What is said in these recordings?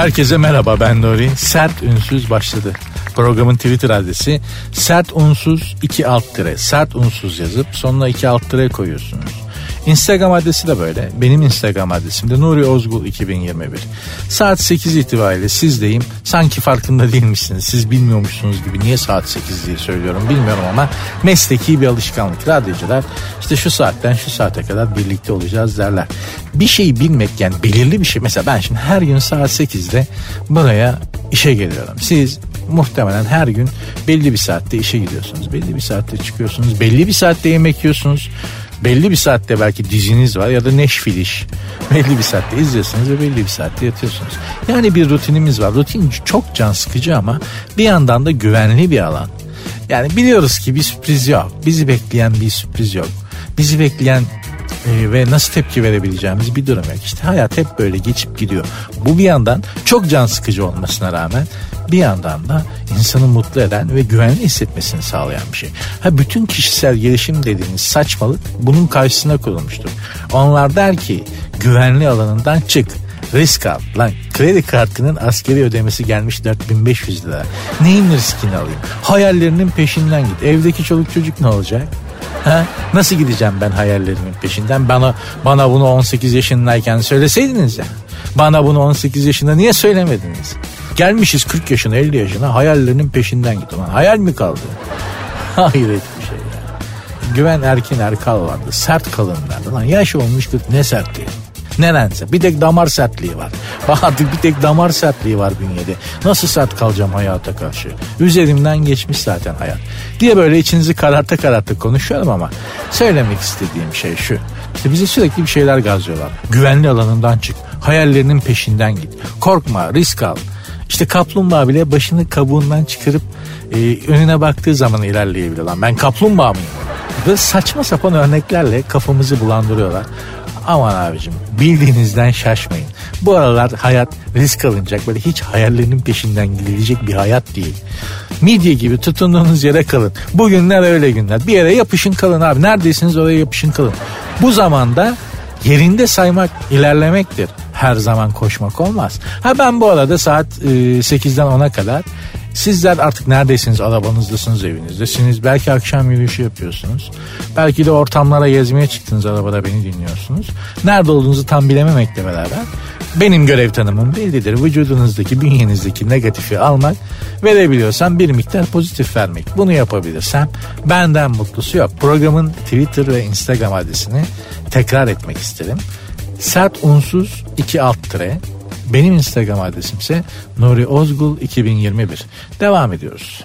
Herkese merhaba ben Nuri. Sert Ünsüz başladı. Programın Twitter adresi sert unsuz 2 alt tire. Sert unsuz yazıp sonuna 2 alt tire koyuyorsunuz. Instagram adresi de böyle. Benim Instagram adresim de Nuri Ozgul 2021. Saat 8 itibariyle sizdeyim. Sanki farkında değilmişsiniz. Siz bilmiyormuşsunuz gibi niye saat 8 diye söylüyorum bilmiyorum ama mesleki bir alışkanlık. Radyocular işte şu saatten şu saate kadar birlikte olacağız derler. Bir şeyi bilmek yani belirli bir şey. Mesela ben şimdi her gün saat 8'de buraya işe geliyorum. Siz muhtemelen her gün belli bir saatte işe gidiyorsunuz. Belli bir saatte çıkıyorsunuz. Belli bir saatte yemek yiyorsunuz belli bir saatte belki diziniz var ya da neşfil iş. Belli bir saatte izliyorsunuz ve belli bir saatte yatıyorsunuz. Yani bir rutinimiz var. Rutin çok can sıkıcı ama bir yandan da güvenli bir alan. Yani biliyoruz ki bir sürpriz yok. Bizi bekleyen bir sürpriz yok. Bizi bekleyen e, ve nasıl tepki verebileceğimiz bir durum yok. İşte hayat hep böyle geçip gidiyor. Bu bir yandan çok can sıkıcı olmasına rağmen bir yandan da insanı mutlu eden ve güvenli hissetmesini sağlayan bir şey. Ha bütün kişisel gelişim dediğiniz saçmalık bunun karşısına kurulmuştur. Onlar der ki güvenli alanından çık risk al. Lan kredi kartının askeri ödemesi gelmiş 4500 lira. Neyin riskini alayım? Hayallerinin peşinden git. Evdeki çoluk çocuk ne olacak? Ha? Nasıl gideceğim ben hayallerimin peşinden? Bana bana bunu 18 yaşındayken söyleseydiniz ya. Bana bunu 18 yaşında niye söylemediniz? Gelmişiz 40 yaşına 50 yaşına hayallerinin peşinden. Ulan hayal mi kaldı? Hayret bir şey ya. Güven Erkin Erkal vardı. Sert kalın derdi. Lan yaş olmuş 40 ne sertliği. Nedense bir tek damar sertliği var. Artık bir tek damar sertliği var bünyede. Nasıl sert kalacağım hayata karşı? Üzerimden geçmiş zaten hayat. Diye böyle içinizi kararta kararta konuşuyorum ama söylemek istediğim şey şu. İşte bize sürekli bir şeyler gazlıyorlar. Güvenli alanından çık. Hayallerinin peşinden git. Korkma, risk al. İşte kaplumbağa bile başını kabuğundan çıkarıp e, önüne baktığı zaman ilerleyebilir. Lan ben kaplumbağa mıyım? Ve saçma sapan örneklerle kafamızı bulandırıyorlar. Aman abicim bildiğinizden şaşmayın. Bu aralar hayat risk alınacak böyle hiç hayallerinin peşinden gidilecek bir hayat değil. Midye gibi tutunduğunuz yere kalın. Bugünler öyle günler. Bir yere yapışın kalın abi. Neredeysiniz oraya yapışın kalın. Bu zamanda yerinde saymak ilerlemektir. Her zaman koşmak olmaz. Ha ben bu arada saat e, 8'den 10'a kadar Sizler artık neredesiniz? Arabanızdasınız, evinizdesiniz. Belki akşam yürüyüşü yapıyorsunuz. Belki de ortamlara gezmeye çıktınız arabada beni dinliyorsunuz. Nerede olduğunuzu tam bilememekle beraber benim görev tanımım bellidir. Vücudunuzdaki, bünyenizdeki negatifi almak, verebiliyorsam bir miktar pozitif vermek. Bunu yapabilirsem benden mutlusu yok. Programın Twitter ve Instagram adresini tekrar etmek isterim. Sert unsuz 2 alt tire benim Instagram adresim ise Nuri Ozgul 2021. Devam ediyoruz.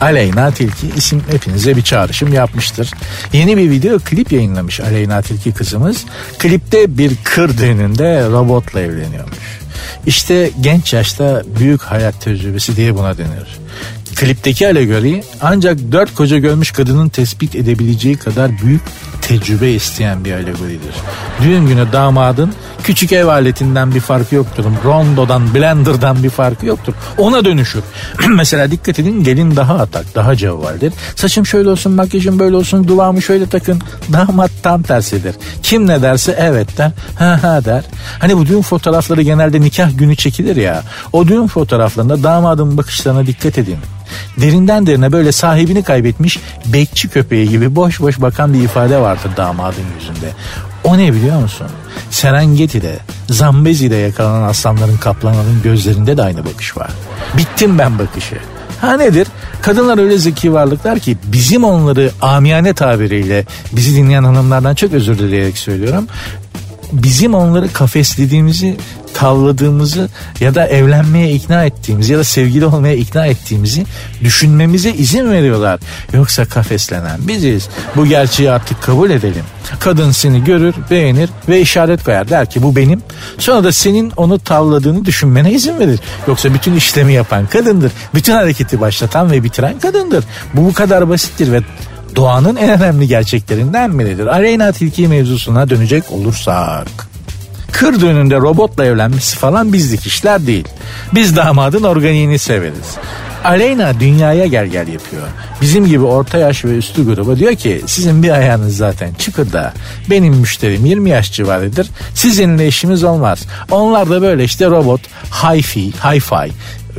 Aleyna Tilki isim hepinize bir çağrışım yapmıştır. Yeni bir video klip yayınlamış Aleyna Tilki kızımız. Klipte bir kır düğününde robotla evleniyormuş. İşte genç yaşta büyük hayat tecrübesi diye buna denir. Klipteki alegori ancak dört koca görmüş kadının tespit edebileceği kadar büyük tecrübe isteyen bir alegoridir. Düğün günü damadın küçük ev aletinden bir farkı yoktur. Rondodan, blenderdan bir farkı yoktur. Ona dönüşür. Mesela dikkat edin gelin daha atak, daha cevvaldir. Saçım şöyle olsun, makyajım böyle olsun, duvağımı şöyle takın. Damat tam tersidir. Kim ne derse evet der, ha ha der. Hani bu düğün fotoğrafları genelde nikah günü çekilir ya. O düğün fotoğraflarında damadın bakışlarına dikkat edin. Derinden derine böyle sahibini kaybetmiş bekçi köpeği gibi boş boş bakan bir ifade vardır damadın yüzünde. O ne biliyor musun? Serengeti'de, Zambezi'de yakalanan aslanların kaplanların gözlerinde de aynı bakış var. Bittim ben bakışı. Ha nedir? Kadınlar öyle zeki varlıklar ki bizim onları amiyane tabiriyle bizi dinleyen hanımlardan çok özür dileyerek söylüyorum bizim onları kafeslediğimizi tavladığımızı ya da evlenmeye ikna ettiğimizi ya da sevgili olmaya ikna ettiğimizi düşünmemize izin veriyorlar. Yoksa kafeslenen biziz. Bu gerçeği artık kabul edelim. Kadın seni görür, beğenir ve işaret koyar. Der ki bu benim. Sonra da senin onu tavladığını düşünmene izin verir. Yoksa bütün işlemi yapan kadındır. Bütün hareketi başlatan ve bitiren kadındır. Bu bu kadar basittir ve doğanın en önemli gerçeklerinden biridir. Aleyna Tilki mevzusuna dönecek olursak. Kır düğününde robotla evlenmesi falan bizlik işler değil. Biz damadın organiğini severiz. Aleyna dünyaya gel gel yapıyor. Bizim gibi orta yaş ve üstü gruba diyor ki sizin bir ayağınız zaten çıkırda. Benim müşterim 20 yaş civarıdır. Sizinle işimiz olmaz. Onlar da böyle işte robot, hi-fi, hi-fi,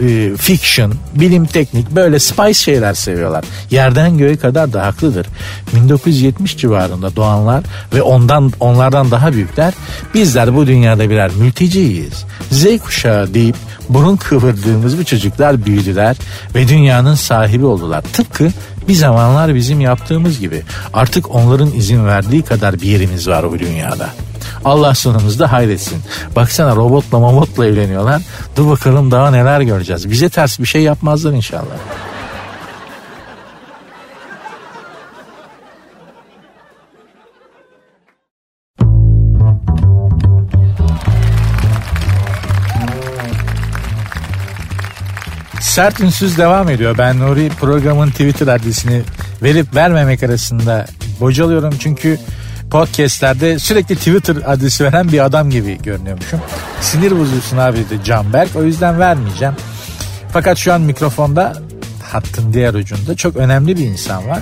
e, fiction, bilim teknik böyle spice şeyler seviyorlar. Yerden göğe kadar da haklıdır. 1970 civarında doğanlar ve ondan onlardan daha büyükler bizler bu dünyada birer mülteciyiz. Z kuşağı deyip burun kıvırdığımız bu çocuklar büyüdüler ve dünyanın sahibi oldular. Tıpkı bir zamanlar bizim yaptığımız gibi. Artık onların izin verdiği kadar bir yerimiz var bu dünyada. Allah sonumuzda hayretsin. Baksana robotla mamotla evleniyorlar. Dur bakalım daha neler göreceğiz. Bize ters bir şey yapmazlar inşallah. Sert Ünsüz devam ediyor. Ben Nuri programın Twitter adresini verip vermemek arasında bocalıyorum. Çünkü podcastlerde sürekli Twitter adresi veren bir adam gibi görünüyormuşum. Sinir bozuyorsun abi de Canberk. O yüzden vermeyeceğim. Fakat şu an mikrofonda hattın diğer ucunda çok önemli bir insan var.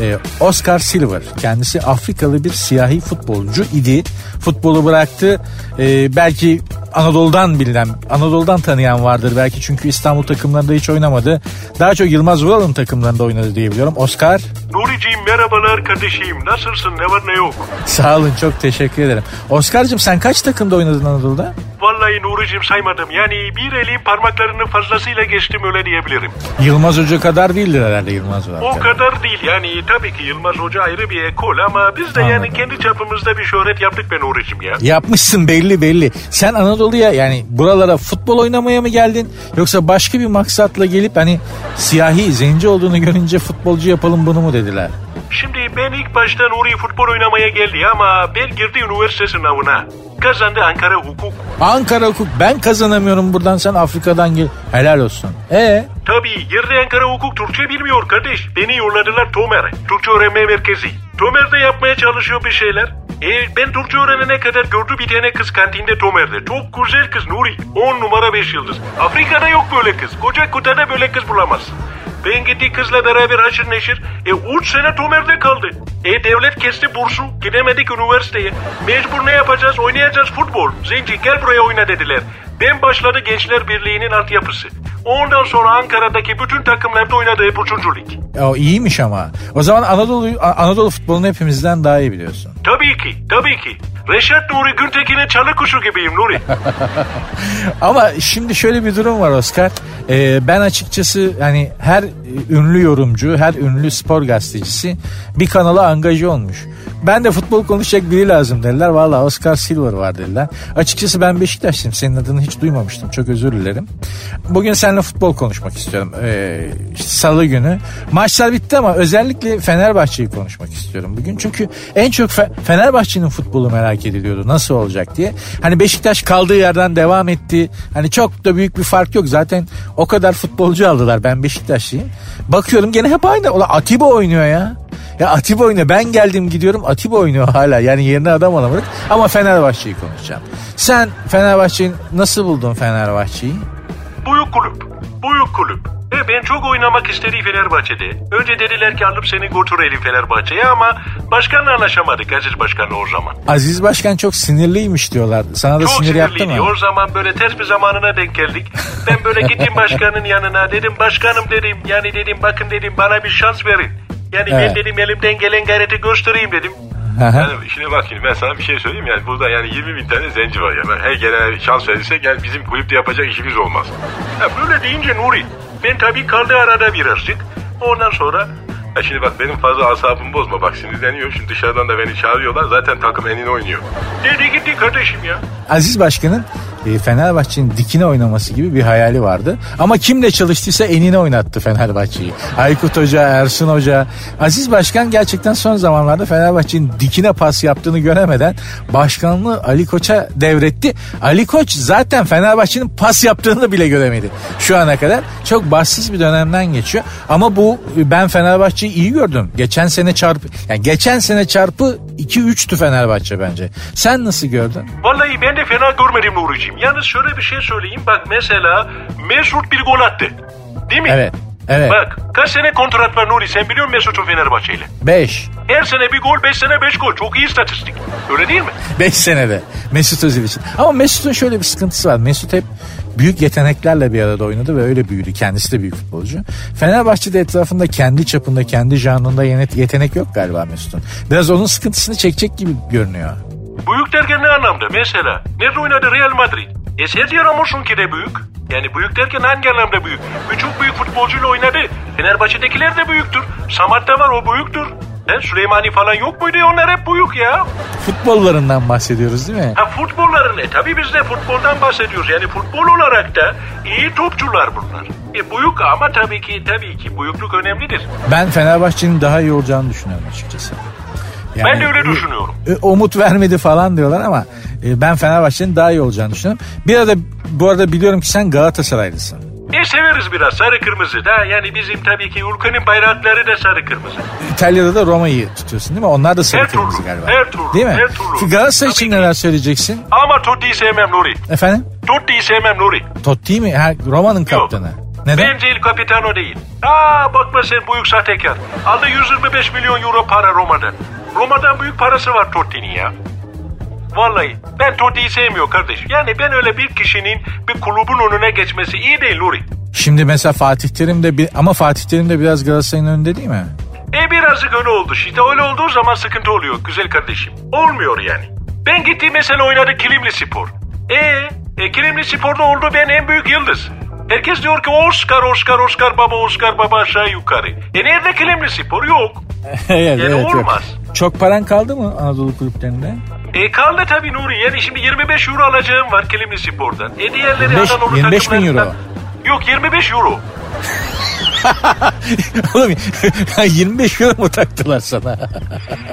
Ee, Oscar Silver. Kendisi Afrikalı bir siyahi futbolcu idi. Futbolu bıraktı. Ee, belki Anadolu'dan bilinen, Anadolu'dan tanıyan vardır belki çünkü İstanbul takımlarında hiç oynamadı. Daha çok Yılmaz Vural'ın takımlarında oynadı diye biliyorum. Oscar. Nuriciğim merhabalar kardeşim. Nasılsın? Ne var ne yok? Sağ olun çok teşekkür ederim. Oscar'cığım sen kaç takımda oynadın Anadolu'da? Vallahi Nuriciğim saymadım. Yani bir elin parmaklarının fazlasıyla geçtim öyle diyebilirim. Yılmaz Hoca kadar değildir herhalde Yılmaz Vural. O kadar değil yani tabii ki Yılmaz Hoca ayrı bir ekol ama biz de Anladım. yani kendi çapımızda bir şöhret yaptık be Nuriciğim ya. Yapmışsın belli belli. Sen Anadolu'ya yani buralara futbol oynamaya mı geldin? Yoksa başka bir maksatla gelip hani siyahi zenci olduğunu görünce futbolcu yapalım bunu mu dediler? Şimdi ben ilk başta Nuri futbol oynamaya geldi ama ben girdi üniversite sınavına. Kazandı Ankara Hukuk. Ankara hukuk ben kazanamıyorum buradan sen Afrika'dan gel. Helal olsun. E Tabii yerde Ankara Hukuk Türkçe bilmiyor kardeş. Beni yolladılar Tomer'e. Türkçe öğrenme merkezi. Tomer'de yapmaya çalışıyor bir şeyler. E, ben Türkçe öğrenene kadar gördü bir tane kız kantinde Tomer'de. Çok güzel kız Nuri. 10 numara 5 yıldız. Afrika'da yok böyle kız. Koca kıtada böyle kız bulamazsın. Ben gitti kızla beraber haşır neşir. E 3 sene Tomer'de kaldı. E devlet kesti bursu. Gidemedik üniversiteye. Mecbur ne yapacağız? Oynayacağız futbol. Zenci gel buraya oyna dediler. Ben başladı Gençler Birliği'nin altyapısı. Ondan sonra Ankara'daki bütün takımlarda oynadığı üçüncü lig. o iyiymiş ama. O zaman Anadolu Anadolu futbolunu hepimizden daha iyi biliyorsun. Tabii ki, tabii ki. Reşat Nuri Gültekin'in çalı kuşu gibiyim Nuri. Ama şimdi şöyle bir durum var Oscar. Ee, ben açıkçası hani her ünlü yorumcu, her ünlü spor gazetecisi bir kanala angaje olmuş. Ben de futbol konuşacak biri lazım dediler. Valla Oscar Silver var dediler. Açıkçası ben Beşiktaşlıyım. Senin adını hiç duymamıştım. Çok özür dilerim. Bugün seninle futbol konuşmak istiyorum. Ee, Salı günü. Maçlar bitti ama özellikle Fenerbahçe'yi konuşmak istiyorum bugün. Çünkü en çok Fe- Fenerbahçe'nin futbolu merak ediliyordu. Nasıl olacak diye. Hani Beşiktaş kaldığı yerden devam etti. Hani çok da büyük bir fark yok. Zaten o kadar futbolcu aldılar. Ben Beşiktaşlıyım. Bakıyorum gene hep aynı. Ulan Atiba oynuyor ya. Ya Atiba oynuyor. Ben geldim gidiyorum Atiba oynuyor hala. Yani yerine adam alamadık. Ama Fenerbahçe'yi konuşacağım. Sen Fenerbahçe'yi nasıl buldun Fenerbahçe'yi? Büyük kulüp, büyük kulüp. E ben çok oynamak istedi Fenerbahçe'de. Önce dediler ki alıp seni götürelim Fenerbahçe'ye ama başkanla anlaşamadık Aziz Başkan'la o zaman. Aziz Başkan çok sinirliymiş diyorlar. Sana da Çok sinir yaptı mı? O zaman böyle ters bir zamanına denk geldik. Ben böyle gittim başkanın yanına dedim başkanım dedim yani dedim bakın dedim bana bir şans verin. Yani Evet. ben dedim elimden gelen gayreti göstereyim dedim. Yani şimdi bak şimdi ben sana bir şey söyleyeyim yani burada yani 20 bin tane zenci var ya. Ben her gelene şans verirse gel bizim kulüpte yapacak işimiz olmaz. Ha, böyle deyince Nuri ben tabii kaldı arada birazcık. Ondan sonra Ya şimdi bak benim fazla asabımı bozma bak sinirleniyor. Şimdi dışarıdan da beni çağırıyorlar zaten takım enine oynuyor. dedi gitti kardeşim ya. Aziz Başkan'ın Fenerbahçe'nin dikine oynaması gibi bir hayali vardı. Ama kimle çalıştıysa enine oynattı Fenerbahçe'yi. Aykut Hoca, Ersun Hoca. Aziz Başkan gerçekten son zamanlarda Fenerbahçe'nin dikine pas yaptığını göremeden başkanlığı Ali Koç'a devretti. Ali Koç zaten Fenerbahçe'nin pas yaptığını bile göremedi şu ana kadar. Çok bahtsız bir dönemden geçiyor. Ama bu ben Fenerbahçe'yi iyi gördüm. Geçen sene çarpı yani geçen sene çarpı 2-3'tü Fenerbahçe bence. Sen nasıl gördün? Vallahi ben de fena görmedim Nuri'ciğim. Yalnız şöyle bir şey söyleyeyim. Bak mesela Mesut bir gol attı. Değil mi? Evet. Evet. Bak kaç sene kontrat var Nuri sen biliyor musun Mesut'un Fenerbahçe ile? 5. Her sene bir gol, beş sene beş gol. Çok iyi istatistik. Öyle değil mi? 5 senede Mesut Özil için. Ama Mesut'un şöyle bir sıkıntısı var. Mesut hep büyük yeteneklerle bir arada oynadı ve öyle büyüdü. Kendisi de büyük futbolcu. Fenerbahçe'de etrafında kendi çapında, kendi janrında yetenek yok galiba Mesut'un. Biraz onun sıkıntısını çekecek gibi görünüyor. Büyük derken ne anlamda? Mesela nerede oynadı Real Madrid? E Sergio Ramos'un ki de büyük. Yani büyük derken hangi anlamda büyük? Birçok büyük futbolcuyla oynadı. Fenerbahçe'dekiler de büyüktür. Samat var o büyüktür. Ben Süleymani falan yok muydu? Onlar hep büyük ya. Futbollarından bahsediyoruz değil mi? Ha futbolların e tabii biz de futboldan bahsediyoruz. Yani futbol olarak da iyi topçular bunlar. E büyük ama tabii ki tabii ki büyüklük önemlidir. Ben Fenerbahçe'nin daha iyi olacağını düşünüyorum açıkçası. Yani, ben de öyle düşünüyorum. Umut vermedi falan diyorlar ama e, ben Fenerbahçe'nin daha iyi olacağını düşünüyorum. Bir arada bu arada biliyorum ki sen Galatasaraylısın. E severiz biraz sarı kırmızı da yani bizim tabii ki ülkenin bayrakları da sarı kırmızı. İtalya'da da Roma'yı tutuyorsun değil mi? Onlar da sarı her kırmızı türlü, galiba. Her türlü. Değil mi? Her türlü. Galatasaray için neler söyleyeceksin? Ama Totti'yi sevmem Nuri. Efendim? Totti'yi sevmem Nuri. Totti mi? Ha, Roma'nın kaptanı. Yok. Neden? Bence il kapitano değil. Aa bakma sen büyük sahtekar. Aldı 125 milyon euro para Roma'dan. Roma'dan büyük parası var Totti'nin ya. Vallahi ben Totti'yi sevmiyor kardeş. Yani ben öyle bir kişinin bir kulübün önüne geçmesi iyi değil Nuri. Şimdi mesela Fatih Terim de bir ama Fatih Terim de biraz Galatasaray'ın önünde değil mi? E birazcık öyle oldu. İşte öyle olduğu zaman sıkıntı oluyor güzel kardeşim. Olmuyor yani. Ben gittiğim mesela oynadı Kilimli Spor. E, e Kilimli Spor'da oldu ben en büyük yıldız. Herkes diyor ki Oscar, Oscar, Oscar baba, Oscar baba aşağı yukarı. E nerede Kilimli Spor? Yok. evet, Yani evet, yok. olmaz. Çok paran kaldı mı Anadolu kulüplerinde? E kaldı tabii Nuri. Yani şimdi 25 euro alacağım var Kilimli Spor'dan. E diğerleri 25 Anadolu 25 bin euro. Yok 25 euro. Oğlum 25 euro mu taktılar sana?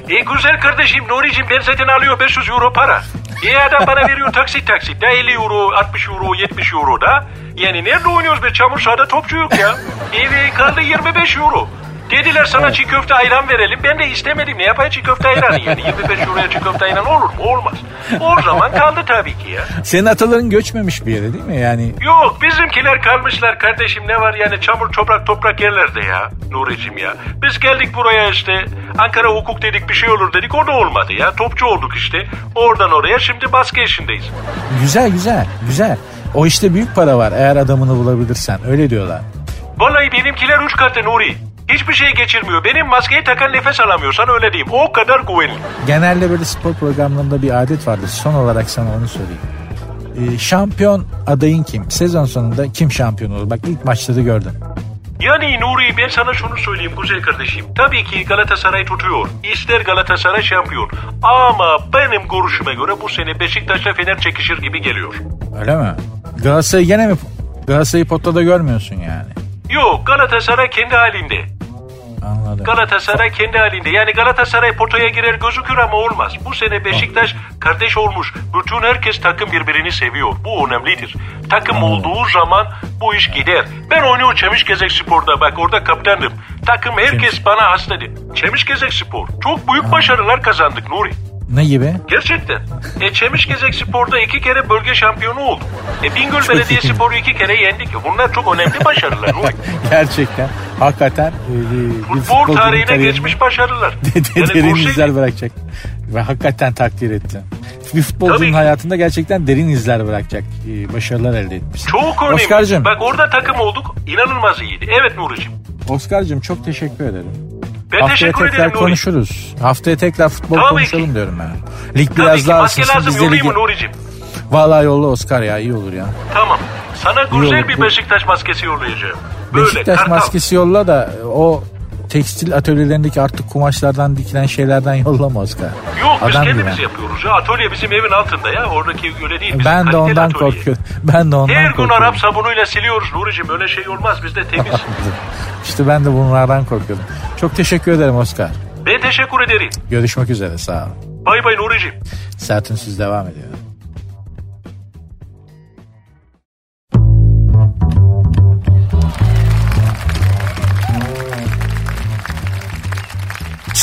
E güzel kardeşim Nuri'cim ben zaten alıyor 500 euro para. E adam bana veriyor taksit taksit. Da 50 euro, 60 euro, 70 euro da. Yani nerede oynuyoruz be çamur sahada topçu yok ya. E kaldı 25 euro. Dediler sana çiğ köfte ayran verelim. Ben de istemedim. Ne yapayım çiğ köfte ayranı yani? 25 euroya çiğ köfte ayran olur mu? Olmaz. O zaman kaldı tabii ki ya. Senin ataların göçmemiş bir yere değil mi? Yani Yok bizimkiler kalmışlar kardeşim ne var yani çamur toprak toprak yerlerde ya Nuri'cim ya. Biz geldik buraya işte Ankara hukuk dedik bir şey olur dedik o da olmadı ya. Topçu olduk işte oradan oraya şimdi baskı işindeyiz. güzel güzel güzel. O işte büyük para var eğer adamını bulabilirsen öyle diyorlar. Vallahi benimkiler üç katı Nuri. Hiçbir şey geçirmiyor. Benim maskeyi takan nefes alamıyorsan öyle diyeyim. O kadar güvenli. Genelde böyle spor programlarında bir adet vardır. Son olarak sana onu söyleyeyim. Ee, şampiyon adayın kim? Sezon sonunda kim şampiyon olur? Bak ilk maçları gördüm. Yani Nuri ben sana şunu söyleyeyim güzel kardeşim. Tabii ki Galatasaray tutuyor. İster Galatasaray şampiyon. Ama benim görüşüme göre bu sene Beşiktaş'la Fener çekişir gibi geliyor. Öyle mi? Galatasaray'ı gene mi? Galatasaray'ı potada görmüyorsun yani. Yok Galatasaray kendi halinde. Anladım. Galatasaray kendi halinde. Yani Galatasaray potaya girer gözükür ama olmaz. Bu sene Beşiktaş kardeş olmuş. Bütün herkes takım birbirini seviyor. Bu önemlidir. Takım olduğu zaman bu iş gider. Ben oynuyorum Çemişgezek Spor'da. Bak orada kaptanım. Takım herkes bana hastadır. Çemişgezek Spor. Çok büyük başarılar kazandık Nuri. Ne gibi? Gerçekten. E Çemişgezek Spor'da iki kere bölge şampiyonu olduk. E Bingöl Belediye iyi. Spor'u iki kere yendik. Bunlar çok önemli başarılar. Gerçekten. Hakikaten e, Futbol tarihine kariyerinde geçmiş başarılar. Yani derin izler bırakacak. Ve hakikaten takdir ettim. Bir futbolcunun Tabii hayatında gerçekten derin izler bırakacak e, başarılar elde etmişsin. Çok önemli. Oscar'cığım, Bak orada takım olduk. İnanılmaz iyiydi. Evet Nuri'cim. Oscar'cığım çok teşekkür ederim. Ben Haftaya tekrar konuşuruz. Haftaya tekrar futbol Tabii konuşalım ki. diyorum ben. Lig Tabii biraz ki daha maske lazım yollayayım mı Nuri'cim? Vallahi yolla Oscar ya iyi olur ya. Tamam. Sana güzel bir Beşiktaş maskesi yollayacağım. Böyle Beşiktaş kartal. maskesi yolla da o tekstil atölyelerindeki artık kumaşlardan dikilen şeylerden yollama Oscar. Yok biz Adam kendimiz gibi. yapıyoruz ya. Atölye bizim evin altında ya. Oradaki öyle değil. Bizim Ben de ondan atölye. korkuyorum. Ben de ondan Her gün korkuyorum. Arap sabunuyla siliyoruz Nuri'cim. Öyle şey olmaz. Bizde temiz. İşte ben de bunlardan korkuyorum. Çok teşekkür ederim Oscar. ben teşekkür ederim. Görüşmek üzere sağ ol. Bay bay Nuri'cim. Sert Ünsüz devam ediyor.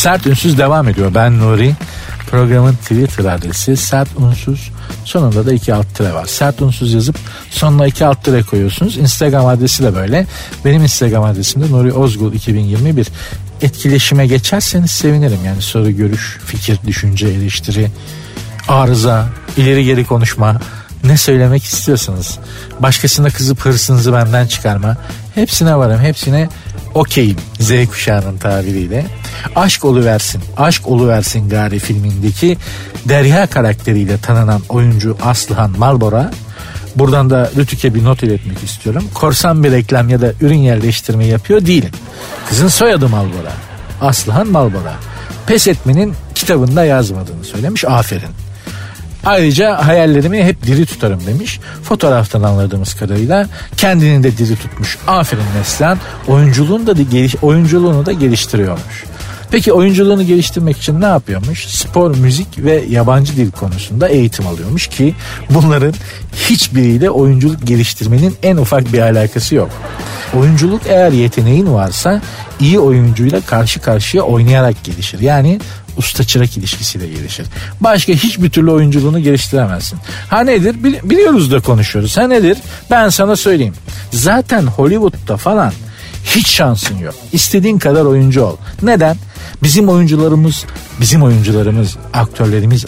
Sert Ünsüz devam ediyor. Ben Nuri. Programın Twitter adresi Sert Unsuz Sonunda da iki alt tire var. Sert unsuz yazıp sonuna iki alt tire koyuyorsunuz. Instagram adresi de böyle. Benim Instagram adresim de Nuri Ozgul 2021. Etkileşime geçerseniz sevinirim. Yani soru, görüş, fikir, düşünce, eleştiri, arıza, ileri geri konuşma, ne söylemek istiyorsanız, başkasına kızıp hırsınızı benden çıkarma, hepsine varım, hepsine okeyim Z kuşağının tabiriyle. Aşk oluversin, aşk oluversin gari filmindeki Derya karakteriyle tanınan oyuncu Aslıhan Malbora Buradan da Rütük'e bir not iletmek istiyorum. Korsan bir reklam ya da ürün yerleştirme yapıyor değilim. Kızın soyadı Malbora. Aslıhan Malbora. Pes etmenin kitabında yazmadığını söylemiş. Aferin. Ayrıca hayallerimi hep diri tutarım demiş. Fotoğraftan anladığımız kadarıyla kendini de diri tutmuş. Aferin Neslihan. Oyunculuğunu da, geliş, oyunculuğunu da geliştiriyormuş. Peki oyunculuğunu geliştirmek için ne yapıyormuş? Spor, müzik ve yabancı dil konusunda eğitim alıyormuş ki bunların hiçbiriyle oyunculuk geliştirmenin en ufak bir alakası yok. Oyunculuk eğer yeteneğin varsa iyi oyuncuyla karşı karşıya oynayarak gelişir. Yani usta çırak ilişkisiyle gelişir. Başka hiçbir türlü oyunculuğunu geliştiremezsin. Ha nedir? Biliyoruz da konuşuyoruz. Ha nedir? Ben sana söyleyeyim. Zaten Hollywood'da falan hiç şansın yok. İstediğin kadar oyuncu ol. Neden? Bizim oyuncularımız, bizim oyuncularımız, aktörlerimiz,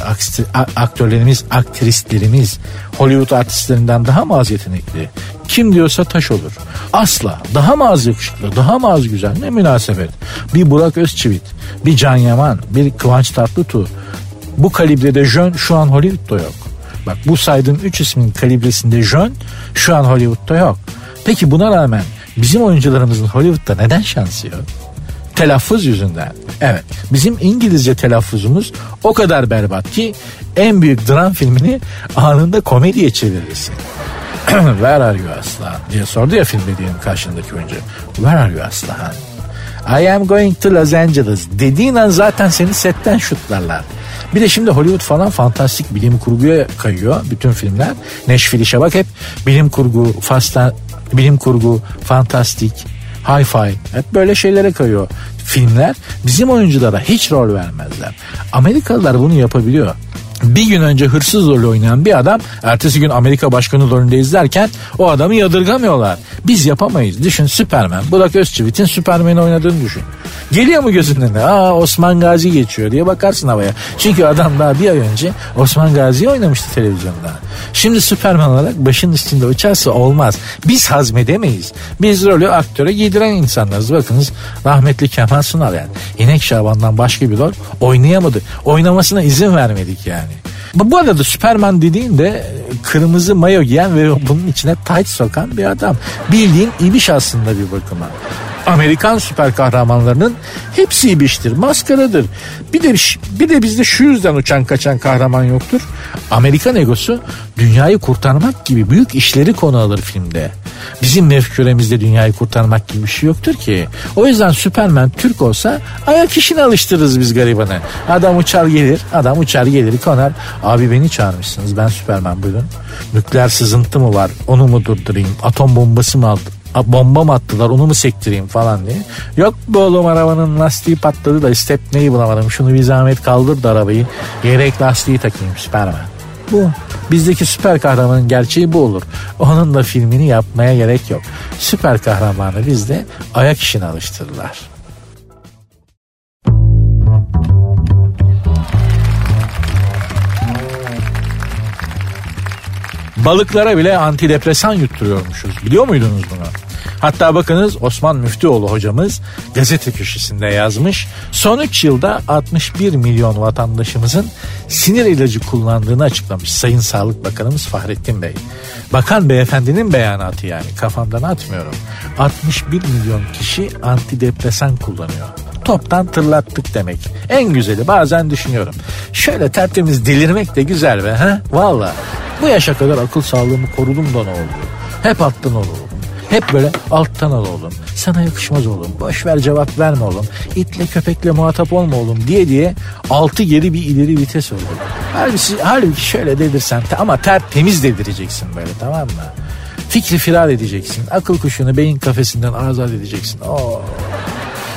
aktörlerimiz, aktrislerimiz Hollywood artistlerinden daha mı az yetenekli? Kim diyorsa taş olur. Asla. Daha mı az yakışıklı, daha mı az güzel? Ne münasebet. Bir Burak Özçivit, bir Can Yaman, bir Kıvanç Tatlıtuğ. Bu kalibrede jön şu an Hollywood'da yok. Bak bu saydığım üç ismin kalibresinde jön şu an Hollywood'da yok. Peki buna rağmen bizim oyuncularımızın Hollywood'da neden şansı yok? Telaffuz yüzünden. Evet bizim İngilizce telaffuzumuz o kadar berbat ki en büyük dram filmini anında komediye çevirirsin. Where are you aslan diye sordu ya film dediğim karşındaki oyuncu. Where are you aslan? I am going to Los Angeles dediğin an zaten seni setten şutlarlar. Bir de şimdi Hollywood falan fantastik bilim kurguya kayıyor bütün filmler. Neşfili Şabak hep bilim kurgu, fasta, bilim kurgu, fantastik, hi-fi hep böyle şeylere kayıyor filmler. Bizim oyunculara hiç rol vermezler. Amerikalılar bunu yapabiliyor bir gün önce hırsız rolü oynayan bir adam ertesi gün Amerika başkanı rolünde izlerken o adamı yadırgamıyorlar. Biz yapamayız. Düşün Süpermen. Burak Özçivit'in Süpermen'i oynadığını düşün. Geliyor mu gözünün önüne? Aa Osman Gazi geçiyor diye bakarsın havaya. Çünkü adam daha bir ay önce Osman Gazi oynamıştı televizyonda. Şimdi Süperman olarak başın üstünde uçarsa olmaz. Biz hazmedemeyiz. Biz rolü aktöre giydiren insanlarız. Bakınız rahmetli Kemal Sunal yani. İnek Şaban'dan başka bir rol oynayamadı. Oynamasına izin vermedik yani. Bu arada Süperman dediğinde kırmızı mayo giyen ve bunun içine tight sokan bir adam. Bildiğin ibiş aslında bir bakıma. Amerikan süper kahramanlarının hepsi ibiştir, maskaradır. Bir de bir de bizde şu yüzden uçan kaçan kahraman yoktur. Amerikan egosu dünyayı kurtarmak gibi büyük işleri konu alır filmde. Bizim mefküremizde dünyayı kurtarmak gibi bir şey yoktur ki. O yüzden Süpermen Türk olsa ayak işine alıştırırız biz garibanı. Adam uçar gelir, adam uçar gelir konar. Abi beni çağırmışsınız ben Süpermen buyurun. Nükleer sızıntı mı var onu mu durdurayım? Atom bombası mı aldı? Bomba mı attılar onu mu sektireyim falan diye. Yok bu oğlum arabanın lastiği patladı da step neyi bulamadım. Şunu bir zahmet kaldır da arabayı. Gerek lastiği takayım Süperman. Bu. Bizdeki süper kahramanın gerçeği bu olur. Onun da filmini yapmaya gerek yok. Süper kahramanı bizde ayak işine alıştırırlar. Balıklara bile antidepresan yutturuyormuşuz. Biliyor muydunuz bunu? Hatta bakınız Osman Müftüoğlu hocamız gazete köşesinde yazmış. Son 3 yılda 61 milyon vatandaşımızın sinir ilacı kullandığını açıklamış Sayın Sağlık Bakanımız Fahrettin Bey. Bakan beyefendinin beyanatı yani kafamdan atmıyorum. 61 milyon kişi antidepresan kullanıyor toptan tırlattık demek. En güzeli bazen düşünüyorum. Şöyle tertemiz delirmek de güzel be ha? Valla. Bu yaşa kadar akıl sağlığımı korudum da ne oldu? Hep alttan oğlum. Hep böyle alttan al oğlum. Sana yakışmaz oğlum. Boş ver cevap verme oğlum. İtle köpekle muhatap olma oğlum diye diye altı geri bir ileri vites oldu. Halbuki, halbuki şöyle dedirsen ama ter temiz dedireceksin böyle tamam mı? Fikri firar edeceksin. Akıl kuşunu beyin kafesinden azat edeceksin. Oo.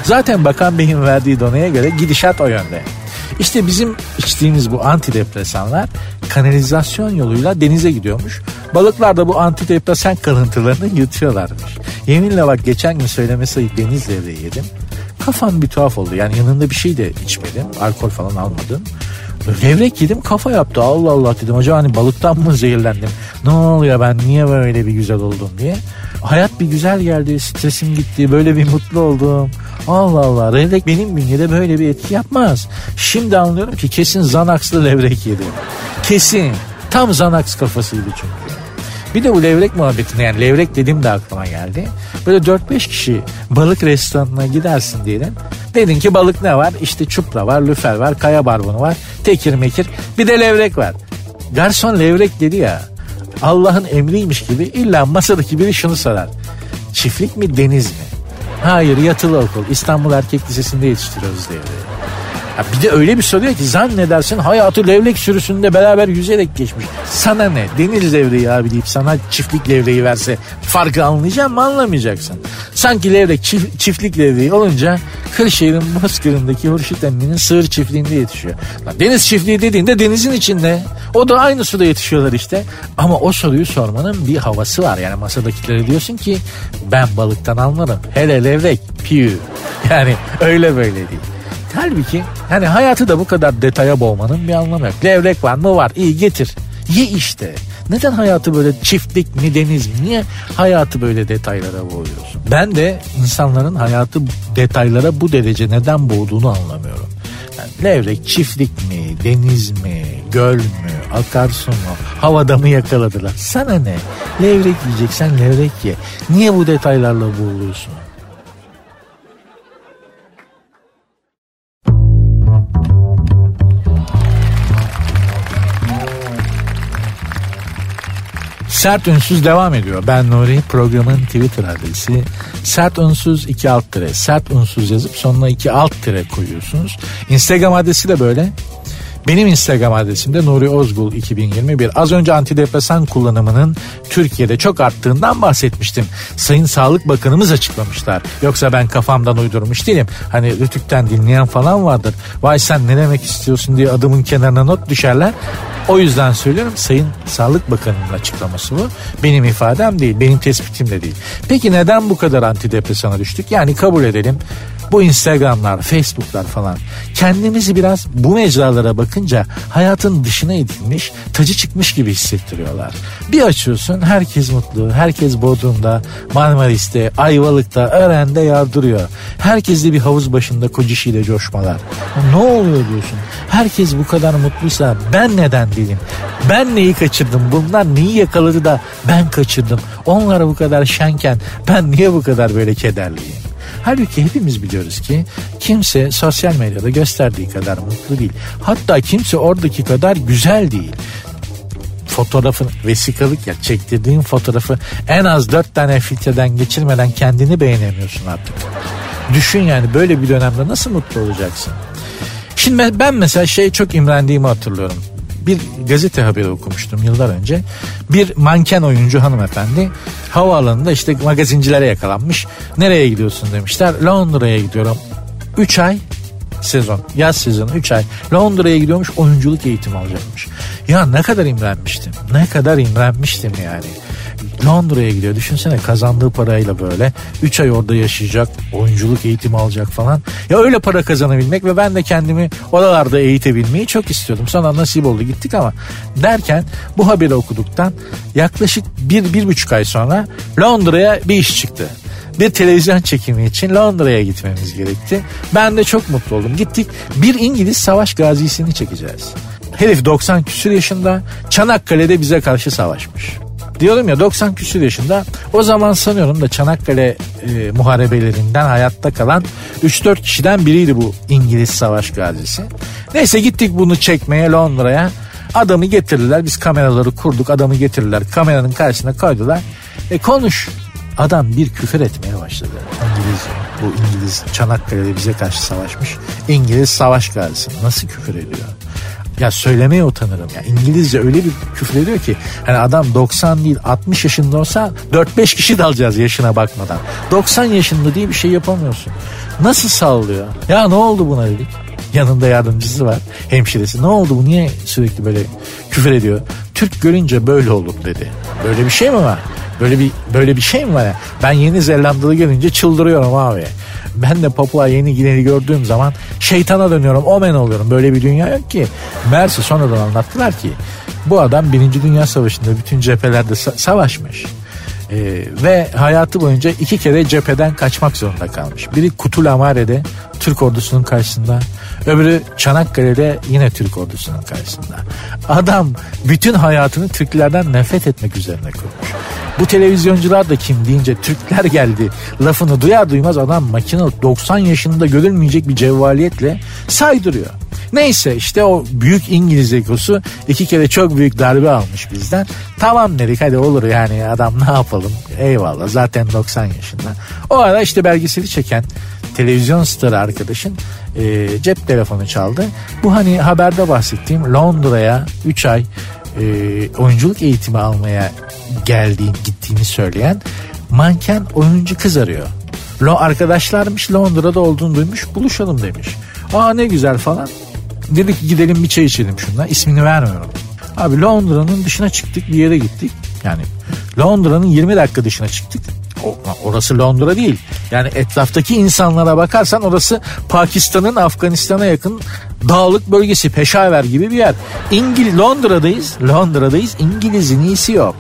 Zaten Bakan Bey'in verdiği donaya göre gidişat o yönde. İşte bizim içtiğimiz bu antidepresanlar kanalizasyon yoluyla denize gidiyormuş. Balıklar da bu antidepresan kalıntılarını yutuyorlarmış. Yeminle bak geçen gün söylemesi ayıp deniz levreği yedim. Kafam bir tuhaf oldu. Yani yanında bir şey de içmedim. Alkol falan almadım. Levrek yedim kafa yaptı. Allah Allah dedim. Acaba hani balıktan mı zehirlendim? Ne oluyor ben niye böyle bir güzel oldum diye. Hayat bir güzel geldi. Stresim gitti. Böyle bir mutlu oldum. Allah Allah. Levrek benim bünyede böyle bir etki yapmaz. Şimdi anlıyorum ki kesin Zanax'lı levrek yedim. Kesin. Tam Zanax kafasıydı çünkü. Bir de bu levrek muhabbetinde yani levrek dedim de aklıma geldi. Böyle 4-5 kişi balık restoranına gidersin diyelim. Dedin ki balık ne var? İşte çupra var, lüfer var, kaya barbunu var, tekir mekir. Bir de levrek var. Garson levrek dedi ya. Allah'ın emriymiş gibi illa masadaki biri şunu sorar. Çiftlik mi deniz mi? Hayır yatılı okul. İstanbul Erkek Lisesi'nde yetiştiriyoruz devreyi. Ya bir de öyle bir soruyor ki zannedersin hayatı levrek sürüsünde beraber yüzerek geçmiş. Sana ne? Deniz levreği abi deyip sana çiftlik levreği verse farkı anlayacak mı anlamayacaksın. Sanki levrek çift, çiftlik levreği olunca Kırşehir'in Bozkır'ındaki Hurşit Emmi'nin sığır çiftliğinde yetişiyor. Lan deniz çiftliği dediğinde denizin içinde. O da aynı suda yetişiyorlar işte. Ama o soruyu sormanın bir havası var. Yani masadakilere diyorsun ki ben balıktan anlarım. Hele levrek piyu. Yani öyle böyle değil. Halbuki hani hayatı da bu kadar detaya boğmanın bir anlamı yok. Levrek var mı var iyi getir. Ye işte. Neden hayatı böyle çiftlik mi deniz mi? Niye hayatı böyle detaylara boğuyorsun? Ben de insanların hayatı detaylara bu derece neden boğduğunu anlamıyorum. Yani levrek çiftlik mi, deniz mi, göl mü, akarsu mu, havada mı yakaladılar? Sana ne? Levrek yiyeceksen levrek ye. Niye bu detaylarla boğuluyorsun? Sert Ünsüz devam ediyor. Ben Nuri. Programın Twitter adresi sert unsuz 2 alt tire. Sert unsuz yazıp sonuna 2 alt tire koyuyorsunuz. Instagram adresi de böyle. Benim Instagram adresim de Nuri Ozgul 2021. Az önce antidepresan kullanımının Türkiye'de çok arttığından bahsetmiştim. Sayın Sağlık Bakanımız açıklamışlar. Yoksa ben kafamdan uydurmuş değilim. Hani Rütük'ten dinleyen falan vardır. Vay sen ne demek istiyorsun diye adımın kenarına not düşerler. O yüzden söylüyorum Sayın Sağlık Bakanı'nın açıklaması bu. Benim ifadem değil, benim tespitim de değil. Peki neden bu kadar antidepresana düştük? Yani kabul edelim bu Instagram'lar, Facebook'lar falan kendimizi biraz bu mecralara bakınca hayatın dışına edilmiş, tacı çıkmış gibi hissettiriyorlar. Bir açıyorsun herkes mutlu, herkes Bodrum'da, Marmaris'te, Ayvalık'ta, Ören'de yardırıyor. Herkes de bir havuz başında kocişiyle coşmalar. Ne oluyor diyorsun? Herkes bu kadar mutluysa ben neden değilim? Ben neyi kaçırdım? Bunlar neyi yakaladı da ben kaçırdım? Onlar bu kadar şenken ben niye bu kadar böyle kederliyim? Halbuki hepimiz biliyoruz ki kimse sosyal medyada gösterdiği kadar mutlu değil. Hatta kimse oradaki kadar güzel değil fotoğrafın vesikalık ya çektirdiğin fotoğrafı en az dört tane filtreden geçirmeden kendini beğenemiyorsun artık. Düşün yani böyle bir dönemde nasıl mutlu olacaksın? Şimdi ben mesela şey çok imrendiğimi hatırlıyorum bir gazete haberi okumuştum yıllar önce. Bir manken oyuncu hanımefendi havaalanında işte magazincilere yakalanmış. Nereye gidiyorsun demişler. Londra'ya gidiyorum. 3 ay sezon yaz sezonu 3 ay Londra'ya gidiyormuş oyunculuk eğitimi alacakmış. Ya ne kadar imrenmiştim ne kadar imrenmiştim yani. Londra'ya gidiyor. Düşünsene kazandığı parayla böyle 3 ay orada yaşayacak, oyunculuk eğitimi alacak falan. Ya öyle para kazanabilmek ve ben de kendimi oralarda eğitebilmeyi çok istiyordum. Sonra nasip oldu gittik ama derken bu haberi okuduktan yaklaşık bir, bir buçuk ay sonra Londra'ya bir iş çıktı bir televizyon çekimi için Londra'ya gitmemiz gerekti. Ben de çok mutlu oldum. Gittik bir İngiliz savaş gazisini çekeceğiz. Herif 90 küsur yaşında Çanakkale'de bize karşı savaşmış. Diyorum ya 90 küsur yaşında o zaman sanıyorum da Çanakkale e, muharebelerinden hayatta kalan 3-4 kişiden biriydi bu İngiliz savaş gazisi. Neyse gittik bunu çekmeye Londra'ya. Adamı getirdiler biz kameraları kurduk adamı getirdiler kameranın karşısına koydular. E konuş adam bir küfür etmeye başladı. İngiliz bu İngiliz Çanakkale'de bize karşı savaşmış. İngiliz savaş gazisi nasıl küfür ediyor? Ya söylemeye utanırım. Ya İngilizce öyle bir küfür ediyor ki hani adam 90 değil 60 yaşında olsa 4-5 kişi dalacağız yaşına bakmadan. 90 yaşında diye bir şey yapamıyorsun. Nasıl sallıyor? Ya ne oldu buna dedik. Yanında yardımcısı var. Hemşiresi. Ne oldu bu niye sürekli böyle küfür ediyor? Türk görünce böyle olur dedi. Böyle bir şey mi var? Böyle bir böyle bir şey mi var ya? Ben Yeni Zelandalı görünce çıldırıyorum abi. Ben de Papua Yeni Gine'yi gördüğüm zaman şeytana dönüyorum. Omen oluyorum. Böyle bir dünya yok ki. Mersi sonradan anlattılar ki bu adam Birinci Dünya Savaşı'nda bütün cephelerde sa- savaşmış. Ee, ve hayatı boyunca iki kere cepheden kaçmak zorunda kalmış. Biri Kutulamare'de Türk ordusunun karşısında, öbürü Çanakkale'de yine Türk ordusunun karşısında. Adam bütün hayatını Türklerden nefret etmek üzerine kurmuş. Bu televizyoncular da kim deyince Türkler geldi lafını duyar duymaz adam makinalı 90 yaşında görülmeyecek bir cevvaliyetle saydırıyor. Neyse işte o büyük İngiliz egosu iki kere çok büyük darbe almış bizden. Tamam dedik hadi olur yani adam ne yapalım eyvallah zaten 90 yaşında. O ara işte belgeseli çeken televizyon starı arkadaşın e, cep telefonu çaldı. Bu hani haberde bahsettiğim Londra'ya 3 ay e, oyunculuk eğitimi almaya geldiğini gittiğini söyleyen manken oyuncu kız arıyor. Lo arkadaşlarmış Londra'da olduğunu duymuş buluşalım demiş. Aa ne güzel falan. Dedik ki gidelim bir çay içelim şundan. İsmini vermiyorum. Abi Londra'nın dışına çıktık bir yere gittik. Yani Londra'nın 20 dakika dışına çıktık. Orası Londra değil. Yani etraftaki insanlara bakarsan orası Pakistan'ın Afganistan'a yakın dağlık bölgesi Peşaver gibi bir yer. İngiliz Londra'dayız. Londra'dayız. İngiliz'in iyisi yok.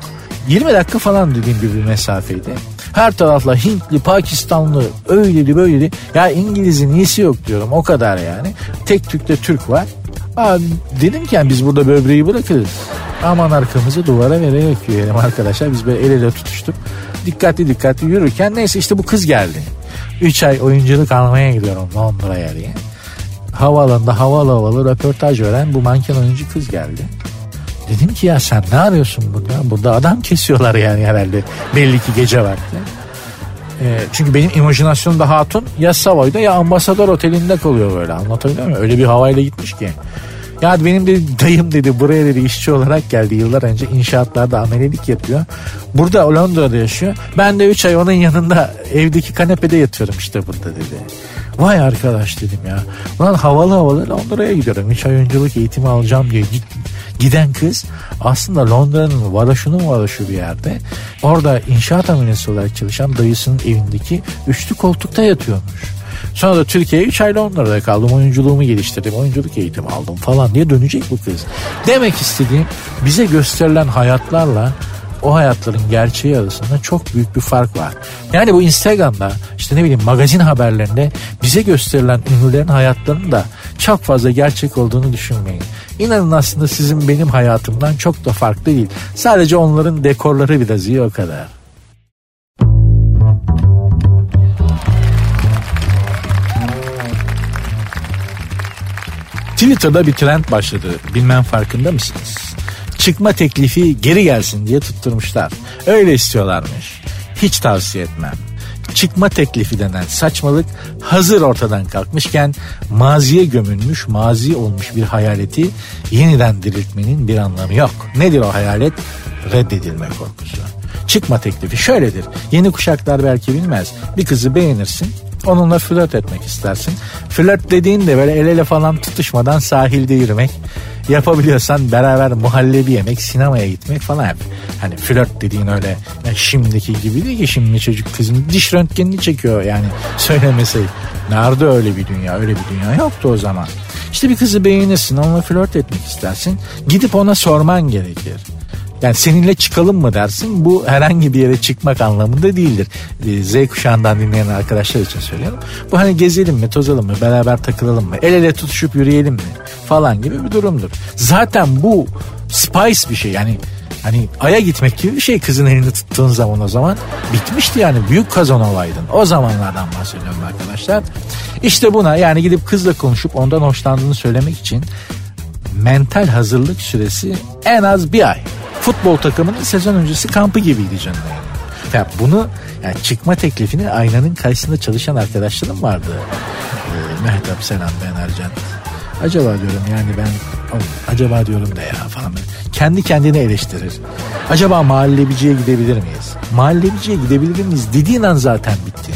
20 dakika falan dediğim gibi bir mesafeydi. Her tarafla Hintli, Pakistanlı, öyleli böyleli. Ya İngiliz'in iyisi yok diyorum o kadar yani. Tek tükte Türk var. Abi dedim ki yani biz burada böbreği bırakırız. Aman arkamızı duvara vererek yürüyelim arkadaşlar. Biz böyle el ele tutuştuk. Dikkatli dikkatli yürürken neyse işte bu kız geldi. 3 ay oyunculuk almaya gidiyorum Londra'ya diye. Havaalanında havalı havalı röportaj veren bu manken oyuncu kız geldi. Dedim ki ya sen ne arıyorsun burada? Burada adam kesiyorlar yani herhalde. Belli ki gece vakti. E, çünkü benim imajinasyonumda hatun ya Savoy'da ya ambasador otelinde kalıyor böyle anlatabiliyor muyum? Öyle bir havayla gitmiş ki. Ya benim de dayım dedi buraya dedi işçi olarak geldi yıllar önce inşaatlarda amelelik yapıyor. Burada Londra'da yaşıyor. Ben de 3 ay onun yanında evdeki kanepede yatıyorum işte burada dedi. Vay arkadaş dedim ya. Ulan havalı havalı Londra'ya gidiyorum. 3 ay öncelik eğitimi alacağım diye git, giden kız aslında Londra'nın varoşunun varoşu bir yerde. Orada inşaat ameliyatı olarak çalışan dayısının evindeki üçlü koltukta yatıyormuş. Sonra da Türkiye'ye 3 ay Londra'da kaldım. Oyunculuğumu geliştirdim. Oyunculuk eğitimi aldım falan diye dönecek bu kız. Demek istediğim bize gösterilen hayatlarla o hayatların gerçeği arasında çok büyük bir fark var. Yani bu Instagram'da işte ne bileyim magazin haberlerinde bize gösterilen ünlülerin hayatlarının da çok fazla gerçek olduğunu düşünmeyin. İnanın aslında sizin benim hayatımdan çok da farklı değil. Sadece onların dekorları biraz iyi o kadar. Twitter'da bir trend başladı. Bilmem farkında mısınız? Çıkma teklifi geri gelsin diye tutturmuşlar. Öyle istiyorlarmış. Hiç tavsiye etmem. Çıkma teklifi denen saçmalık hazır ortadan kalkmışken maziye gömülmüş, mazi olmuş bir hayaleti yeniden diriltmenin bir anlamı yok. Nedir o hayalet? Reddedilme korkusu. Çıkma teklifi şöyledir. Yeni kuşaklar belki bilmez. Bir kızı beğenirsin, Onunla flört etmek istersin. Flört dediğin de böyle el ele falan tutuşmadan sahilde yürümek. Yapabiliyorsan beraber muhallebi yemek, sinemaya gitmek falan hep. Hani flört dediğin öyle yani şimdiki gibi değil ki şimdi çocuk kızın diş röntgenini çekiyor yani söylemesi. Nerede öyle bir dünya? Öyle bir dünya yoktu o zaman. İşte bir kızı beğenirsin, onunla flört etmek istersin. Gidip ona sorman gerekir. Yani seninle çıkalım mı dersin bu herhangi bir yere çıkmak anlamında değildir. Ee, Z kuşağından dinleyen arkadaşlar için söylüyorum. Bu hani gezelim mi tozalım mı beraber takılalım mı el ele tutuşup yürüyelim mi falan gibi bir durumdur. Zaten bu spice bir şey yani Hani aya gitmek gibi bir şey kızın elini tuttuğun zaman o zaman bitmişti yani büyük kazan olaydın. O zamanlardan bahsediyorum arkadaşlar. İşte buna yani gidip kızla konuşup ondan hoşlandığını söylemek için mental hazırlık süresi en az bir ay futbol takımının sezon öncesi kampı gibiydi canım. Ya bunu yani çıkma teklifini aynanın karşısında çalışan arkadaşlarım vardı. Ee, Mehtap Selam Ben Ercan. Acaba diyorum yani ben acaba diyorum da ya falan. Kendi kendini eleştirir. Acaba mahallebiciye gidebilir miyiz? Mahallebiciye gidebilir miyiz dediğin an zaten bitti.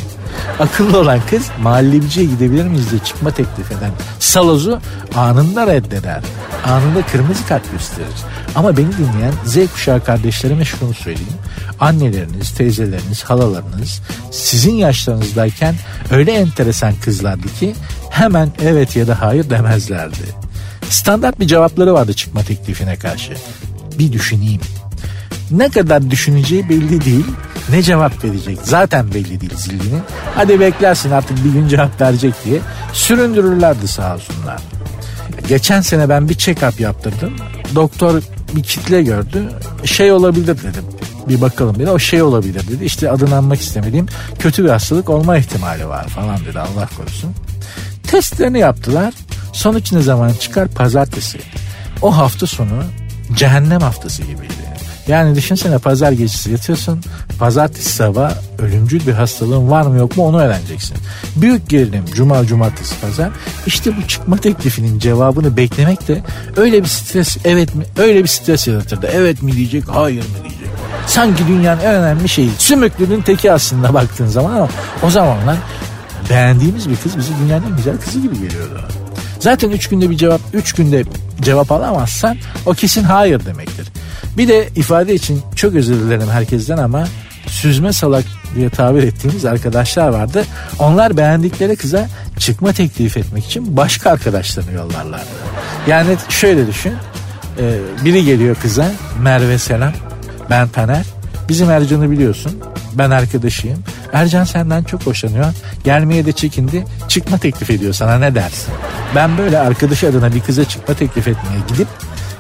Akıllı olan kız mahallebiciye gidebilir miyiz diye çıkma teklif eden salozu anında reddeder. Anında kırmızı kart gösterir. Ama beni dinleyen Z kuşağı kardeşlerime şunu söyleyeyim. Anneleriniz, teyzeleriniz, halalarınız sizin yaşlarınızdayken öyle enteresan kızlardı ki hemen evet ya da hayır demezlerdi. Standart bir cevapları vardı çıkma teklifine karşı. Bir düşüneyim. Ne kadar düşüneceği belli değil. Ne cevap verecek zaten belli değil zillinin. Hadi beklersin artık bir gün cevap verecek diye süründürürlerdi sağ olsunlar. Geçen sene ben bir check-up yaptırdım. Doktor bir kitle gördü. Şey olabilir dedim. Bir bakalım dedi. O şey olabilir dedi. İşte adını anmak istemediğim kötü bir hastalık olma ihtimali var falan dedi Allah korusun. Testlerini yaptılar. Sonuç ne zaman çıkar? Pazartesi. O hafta sonu cehennem haftası gibiydi. Yani düşünsene pazar gecesi yatıyorsun. Pazartesi sabah ölümcül bir hastalığın var mı yok mu onu öğreneceksin. Büyük gerilim cuma cumartesi pazar. İşte bu çıkma teklifinin cevabını beklemek de öyle bir stres evet mi öyle bir stres yaratırdı. Evet mi diyecek hayır mı diyecek. Sanki dünyanın en önemli şeyi. Sümüklünün teki aslında baktığın zaman ama o zamanlar beğendiğimiz bir kız bizi dünyanın en güzel kızı gibi geliyordu. Zaten üç günde bir cevap, üç günde cevap alamazsan o kesin hayır demektir. Bir de ifade için çok özür dilerim herkesten ama süzme salak diye tabir ettiğimiz arkadaşlar vardı. Onlar beğendikleri kıza çıkma teklif etmek için başka arkadaşlarını yollarlardı. Yani şöyle düşün. E, biri geliyor kıza Merve Selam ben Taner. Bizim Ercan'ı biliyorsun. Ben arkadaşıyım. Ercan senden çok hoşlanıyor. Gelmeye de çekindi. Çıkma teklif ediyor sana ne dersin? Ben böyle arkadaş adına bir kıza çıkma teklif etmeye gidip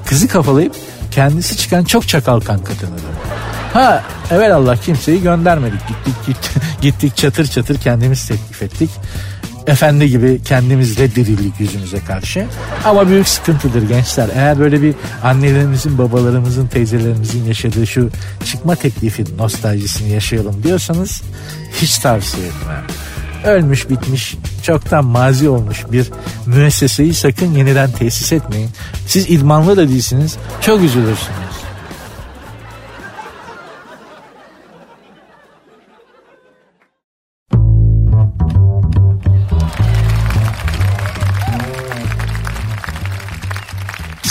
kızı kafalayıp kendisi çıkan çok çakal kanka tanıdım. Ha evet Allah kimseyi göndermedik. Gittik gittik, gittik çatır çatır kendimiz teklif ettik. Efendi gibi kendimizle dirildik yüzümüze karşı. Ama büyük sıkıntıdır gençler. Eğer böyle bir annelerimizin, babalarımızın, teyzelerimizin yaşadığı şu çıkma teklifi nostaljisini yaşayalım diyorsanız hiç tavsiye etmem ölmüş bitmiş çoktan mazi olmuş bir müesseseyi sakın yeniden tesis etmeyin. Siz idmanlı da değilsiniz çok üzülürsünüz.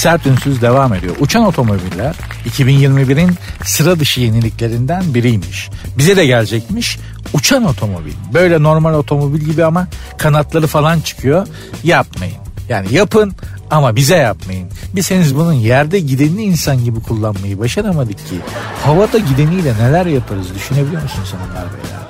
Sert ünsüz devam ediyor. Uçan otomobiller 2021'in sıra dışı yeniliklerinden biriymiş. Bize de gelecekmiş uçan otomobil. Böyle normal otomobil gibi ama kanatları falan çıkıyor. Yapmayın. Yani yapın ama bize yapmayın. Biz henüz bunun yerde gidenini insan gibi kullanmayı başaramadık ki. Havada gideniyle neler yaparız düşünebiliyor musun sen onlar beyler?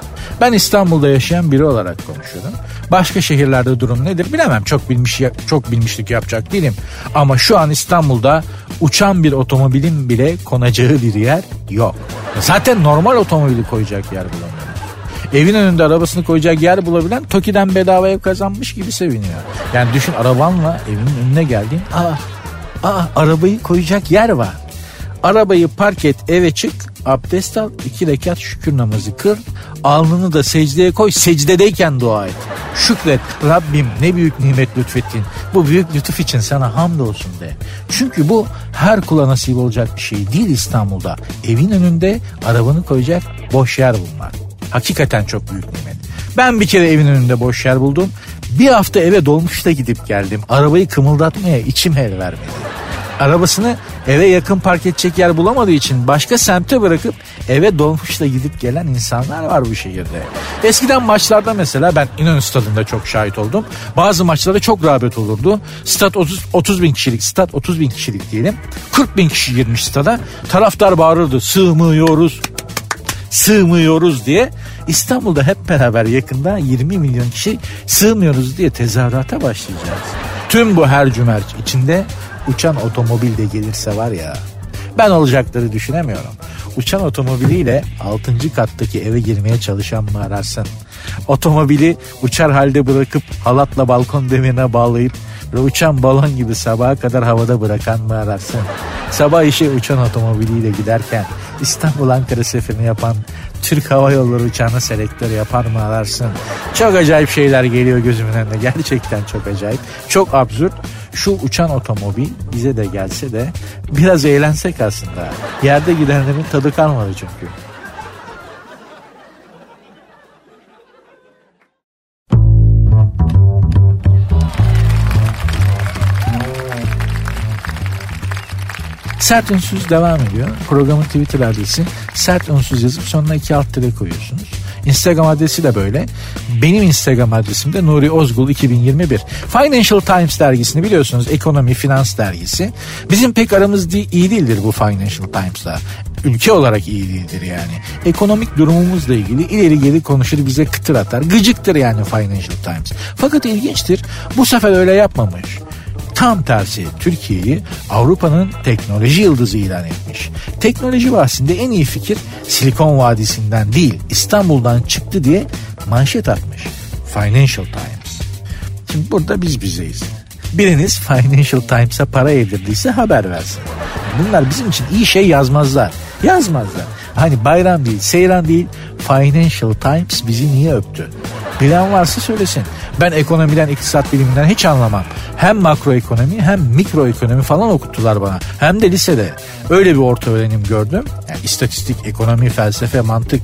Ben İstanbul'da yaşayan biri olarak konuşuyorum. Başka şehirlerde durum nedir bilemem. Çok bilmiş çok bilmişlik yapacak değilim. Ama şu an İstanbul'da uçan bir otomobilin bile konacağı bir yer yok. Zaten normal otomobili koyacak yer bulamıyorum. Evin önünde arabasını koyacak yer bulabilen Toki'den bedava ev kazanmış gibi seviniyor. Yani düşün arabanla evin önüne geldin. Aa, aa arabayı koyacak yer var. Arabayı park et eve çık abdest al iki rekat şükür namazı kır alnını da secdeye koy secdedeyken dua et. Şükret Rabbim ne büyük nimet lütfettin. Bu büyük lütuf için sana hamdolsun de. Çünkü bu her kula nasip olacak bir şey değil İstanbul'da. Evin önünde arabanı koyacak boş yer bulmak. Hakikaten çok büyük nimet. Ben bir kere evin önünde boş yer buldum. Bir hafta eve dolmuşta gidip geldim. Arabayı kımıldatmaya içim el vermedi Arabasını eve yakın park edecek yer bulamadığı için başka semte bırakıp eve dolmuşla gidip gelen insanlar var bu şehirde. Eskiden maçlarda mesela ben İnönü stadında çok şahit oldum. Bazı maçlarda çok rağbet olurdu. Stat 30, 30 bin kişilik, stat 30 bin kişilik diyelim. 40 bin kişi girmiş stada. Taraftar bağırırdı sığmıyoruz, sığmıyoruz diye. İstanbul'da hep beraber yakında 20 milyon kişi sığmıyoruz diye tezahürata başlayacağız. Tüm bu her cümerç içinde uçan otomobil de gelirse var ya ben olacakları düşünemiyorum. Uçan otomobiliyle 6. kattaki eve girmeye çalışan mı ararsın? Otomobili uçar halde bırakıp halatla balkon demirine bağlayıp ve uçan balon gibi sabaha kadar havada bırakan mı ararsın? Sabah işe uçan otomobiliyle giderken İstanbul Ankara seferini yapan Türk Hava Yolları uçağına selektör yapar mı ararsın? Çok acayip şeyler geliyor gözümün önüne. Gerçekten çok acayip. Çok absürt. Şu uçan otomobil bize de gelse de biraz eğlensek aslında. Yerde gidenlerin tadı kalmadı çünkü. Sert Unsuz devam ediyor. Programın Twitter adresi sert unsuz yazıp sonuna iki alt tire koyuyorsunuz. Instagram adresi de böyle. Benim Instagram adresim de Nuri Ozgul 2021. Financial Times dergisini biliyorsunuz ekonomi, finans dergisi. Bizim pek aramız değil, iyi değildir bu Financial Times'la. Ülke olarak iyi değildir yani. Ekonomik durumumuzla ilgili ileri geri konuşur bize kıtır atar. Gıcıktır yani Financial Times. Fakat ilginçtir bu sefer öyle yapmamış. Tam tersi Türkiye'yi Avrupa'nın teknoloji yıldızı ilan etmiş. Teknoloji bahsinde en iyi fikir Silikon Vadisi'nden değil İstanbul'dan çıktı diye manşet atmış. Financial Times. Şimdi burada biz bizeyiz. Biriniz Financial Times'a para yedirdiyse haber versin. Bunlar bizim için iyi şey yazmazlar. Yazmazlar. Hani bayram değil, seyran değil. Financial Times bizi niye öptü? Bilen varsa söylesin. Ben ekonomiden, iktisat biliminden hiç anlamam. Hem makroekonomi hem mikroekonomi falan okuttular bana. Hem de lisede. Öyle bir orta öğrenim gördüm. Yani istatistik, ekonomi, felsefe, mantık.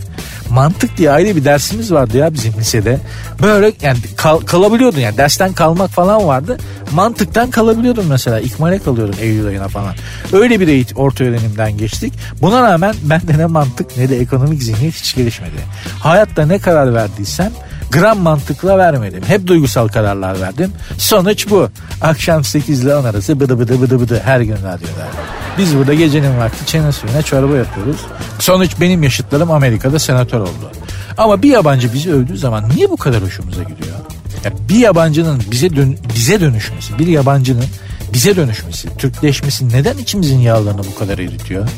Mantık diye ayrı bir dersimiz vardı ya bizim lisede. Böyle yani kal, kalabiliyordun yani dersten kalmak falan vardı. Mantıktan kalabiliyordum mesela. İkmale kalıyordum Eylül ayına falan. Öyle bir eğitim, orta öğrenimden geçtik. Buna rağmen bende ne mantık ne de ekonomik zihniyet hiç gelişmedi. Hayatta ne karar verdiysem gram mantıkla vermedim. Hep duygusal kararlar verdim. Sonuç bu. Akşam 8 ile 10 arası bıdı bıdı bıdı bıdı her gün radyoda. Biz burada gecenin vakti çene suyuna çorba yapıyoruz. Sonuç benim yaşıtlarım Amerika'da senatör oldu. Ama bir yabancı bizi övdüğü zaman niye bu kadar hoşumuza gidiyor? Ya bir yabancının bize dön bize dönüşmesi, bir yabancının bize dönüşmesi, Türkleşmesi neden içimizin yağlarını bu kadar eritiyor?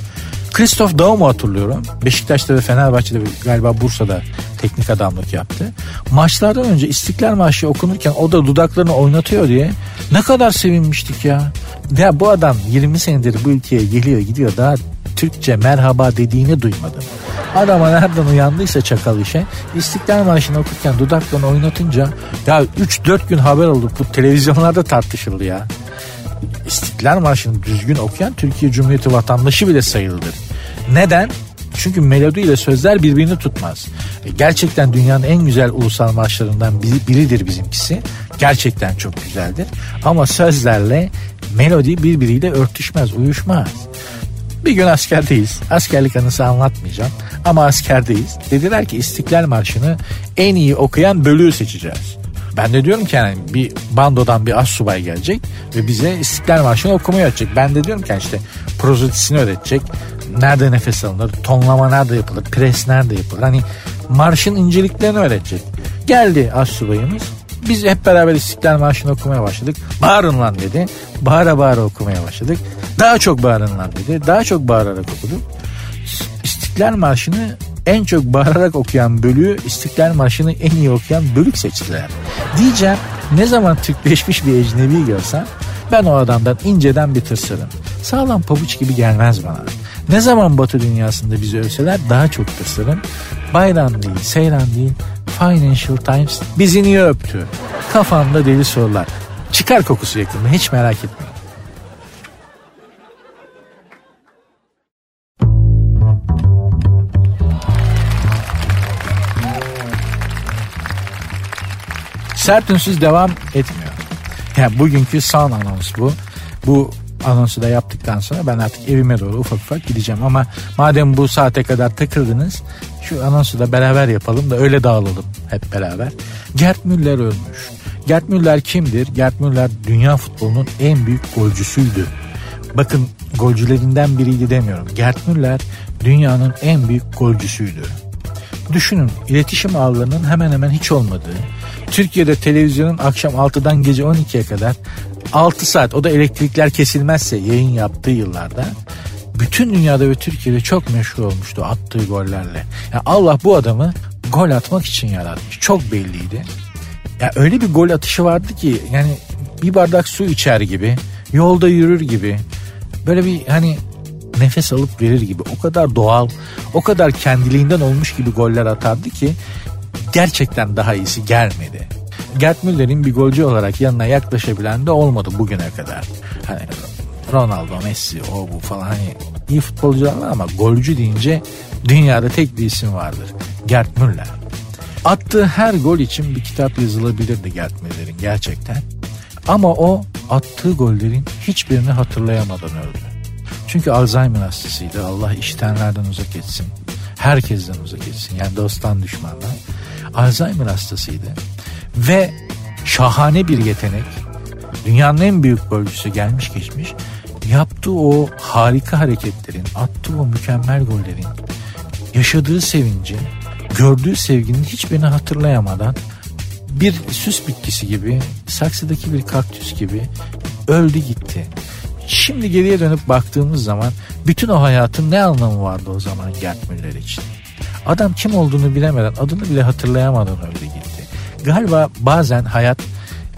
Christoph Daum'u hatırlıyorum. Beşiktaş'ta ve Fenerbahçe'de galiba Bursa'da teknik adamlık yaptı. Maçlardan önce İstiklal Marşı okunurken o da dudaklarını oynatıyor diye ne kadar sevinmiştik ya. Ya bu adam 20 senedir bu ülkeye geliyor gidiyor daha Türkçe merhaba dediğini duymadım. Adama nereden uyandıysa çakal işe İstiklal Marşı'nı okurken dudaklarını oynatınca ya 3-4 gün haber oldu bu televizyonlarda tartışıldı ya. İstiklal Marşı'nı düzgün okuyan Türkiye Cumhuriyeti vatandaşı bile sayılır. Neden? Çünkü melodi ile sözler birbirini tutmaz. E, gerçekten dünyanın en güzel ulusal marşlarından biridir bizimkisi. Gerçekten çok güzeldir. Ama sözlerle melodi birbiriyle örtüşmez, uyuşmaz. Bir gün askerdeyiz. Askerlik anısı anlatmayacağım. Ama askerdeyiz. Dediler ki İstiklal Marşı'nı en iyi okuyan bölüğü seçeceğiz. Ben de diyorum ki yani bir bandodan bir subay gelecek ve bize İstiklal Marşı'nı okumayı öğretecek. Ben de diyorum ki işte prozotisini öğretecek. Nerede nefes alınır, tonlama nerede yapılır, pres nerede yapılır. Hani marşın inceliklerini öğretecek. Geldi subayımız. Biz hep beraber İstiklal Marşı'nı okumaya başladık. Bağırın lan dedi. Bağıra bağıra okumaya başladık. Daha çok bağırın lan dedi. Daha çok bağırarak okuduk. İstiklal Marşı'nı en çok bağırarak okuyan bölüğü İstiklal Marşı'nı en iyi okuyan bölük seçtiler. Diyeceğim ne zaman Türkleşmiş bir ecnebi görsem ben o adamdan inceden bir tırsırım. Sağlam pabuç gibi gelmez bana. Ne zaman batı dünyasında bizi övseler daha çok tırsırım. Bayram değil, seyran değil, Financial Times bizi niye öptü? Kafamda deli sorular. Çıkar kokusu yakında hiç merak etme. Sert ünsüz devam etmiyor. Yani bugünkü son anons bu. Bu anonsu da yaptıktan sonra ben artık evime doğru ufak ufak gideceğim. Ama madem bu saate kadar takıldınız şu anonsu da beraber yapalım da öyle dağılalım hep beraber. Gert Müller ölmüş. Gert Müller kimdir? Gert Müller dünya futbolunun en büyük golcüsüydü. Bakın golcülerinden biriydi demiyorum. Gert Müller dünyanın en büyük golcüsüydü. Düşünün iletişim ağlarının hemen hemen hiç olmadığı, Türkiye'de televizyonun akşam 6'dan gece 12'ye kadar 6 saat o da elektrikler kesilmezse yayın yaptığı yıllarda bütün dünyada ve Türkiye'de çok meşhur olmuştu attığı gollerle. Yani Allah bu adamı gol atmak için yaratmış. Çok belliydi. Ya yani öyle bir gol atışı vardı ki yani bir bardak su içer gibi, yolda yürür gibi. Böyle bir hani nefes alıp verir gibi. O kadar doğal, o kadar kendiliğinden olmuş gibi goller atardı ki gerçekten daha iyisi gelmedi. Gerd Müller'in bir golcü olarak yanına yaklaşabilen de olmadı bugüne kadar. Hani Ronaldo, Messi, o bu falan hani iyi futbolcular var ama golcü deyince dünyada tek bir isim vardır. Gerd Müller. Attığı her gol için bir kitap yazılabilirdi Gerd Müller'in gerçekten. Ama o attığı gollerin hiçbirini hatırlayamadan öldü. Çünkü Alzheimer hastasıydı. Allah iştenlerden uzak etsin. Herkesten uzak etsin. Yani dosttan düşmandan. Alzheimer hastasıydı. Ve şahane bir yetenek. Dünyanın en büyük golcüsü gelmiş geçmiş. Yaptığı o harika hareketlerin, attığı o mükemmel gollerin, yaşadığı sevincin, gördüğü sevginin hiçbirini hatırlayamadan bir süs bitkisi gibi, saksıdaki bir kaktüs gibi öldü gitti. Şimdi geriye dönüp baktığımız zaman bütün o hayatın ne anlamı vardı o zaman Gert Müller için? Adam kim olduğunu bilemeden, adını bile hatırlayamadan öldü gitti. Galiba bazen hayat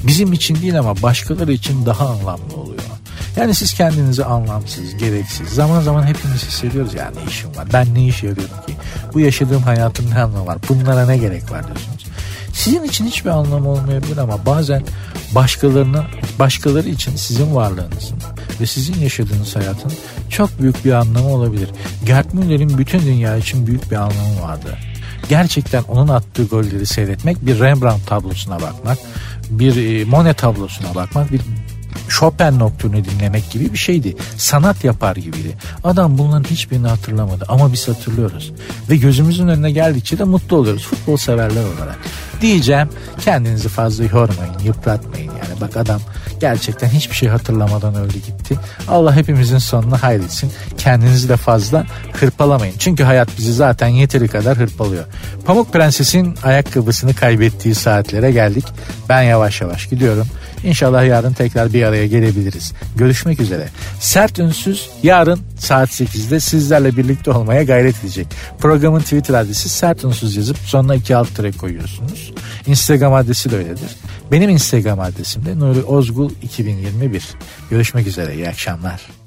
bizim için değil ama başkaları için daha anlamlı oluyor. Yani siz kendinizi anlamsız, gereksiz. Zaman zaman hepimiz hissediyoruz ya ne işim var. Ben ne iş yarıyorum ki? Bu yaşadığım hayatın ne anlamı var? Bunlara ne gerek var diyorsunuz. Sizin için hiçbir anlamı olmayabilir ama bazen başkalarına, başkaları için sizin varlığınızın ve sizin yaşadığınız hayatın çok büyük bir anlamı olabilir. Gerd Müller'in bütün dünya için büyük bir anlamı vardı. Gerçekten onun attığı golleri seyretmek, bir Rembrandt tablosuna bakmak, bir e, Monet tablosuna bakmak, bir Chopin nokturunu dinlemek gibi bir şeydi. Sanat yapar gibiydi. Adam bunların hiçbirini hatırlamadı ama biz hatırlıyoruz. Ve gözümüzün önüne geldikçe de mutlu oluyoruz futbol severler olarak. Diyeceğim kendinizi fazla yormayın, yıpratmayın. Yani bak adam gerçekten hiçbir şey hatırlamadan öldü gitti. Allah hepimizin sonunu hayretsin. Kendinizi de fazla hırpalamayın. Çünkü hayat bizi zaten yeteri kadar hırpalıyor. Pamuk Prenses'in ayakkabısını kaybettiği saatlere geldik. Ben yavaş yavaş gidiyorum. İnşallah yarın tekrar bir araya gelebiliriz. Görüşmek üzere. Sert Ünsüz yarın saat 8'de sizlerle birlikte olmaya gayret edecek. Programın Twitter adresi Sert Ünsüz yazıp sonuna iki alt tere koyuyorsunuz. Instagram adresi de öyledir. Benim Instagram adresim de Nuri Ozgul 2021. Görüşmek üzere. İyi akşamlar.